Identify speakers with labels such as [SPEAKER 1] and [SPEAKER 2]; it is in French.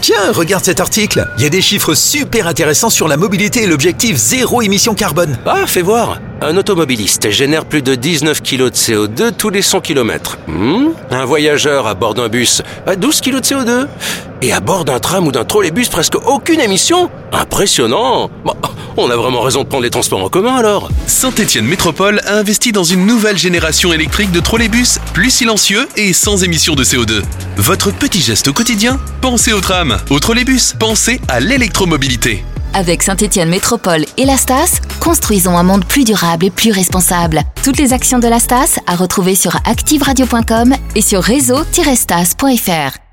[SPEAKER 1] Tiens, regarde cet article. Il y a des chiffres super intéressants sur la mobilité et l'objectif zéro émission carbone.
[SPEAKER 2] Ah, fais voir. Un automobiliste génère plus de 19 kg de CO2 tous les 100 km. Un voyageur à bord d'un bus a 12 kg de CO2. Et à bord d'un tram ou d'un trolleybus, presque aucune émission. Impressionnant. Bon, on a vraiment raison de prendre les transports en commun alors.
[SPEAKER 3] Saint-Étienne Métropole a investi dans une nouvelle génération électrique de trolleybus, plus silencieux et sans émission de CO2. Votre petit geste au quotidien Pensez au tram, au trolleybus, pensez à l'électromobilité.
[SPEAKER 4] Avec Saint-Étienne Métropole et l'Astas, construisons un monde plus durable et plus responsable. Toutes les actions de l'Astas à retrouver sur activeradio.com et sur réseau-stas.fr.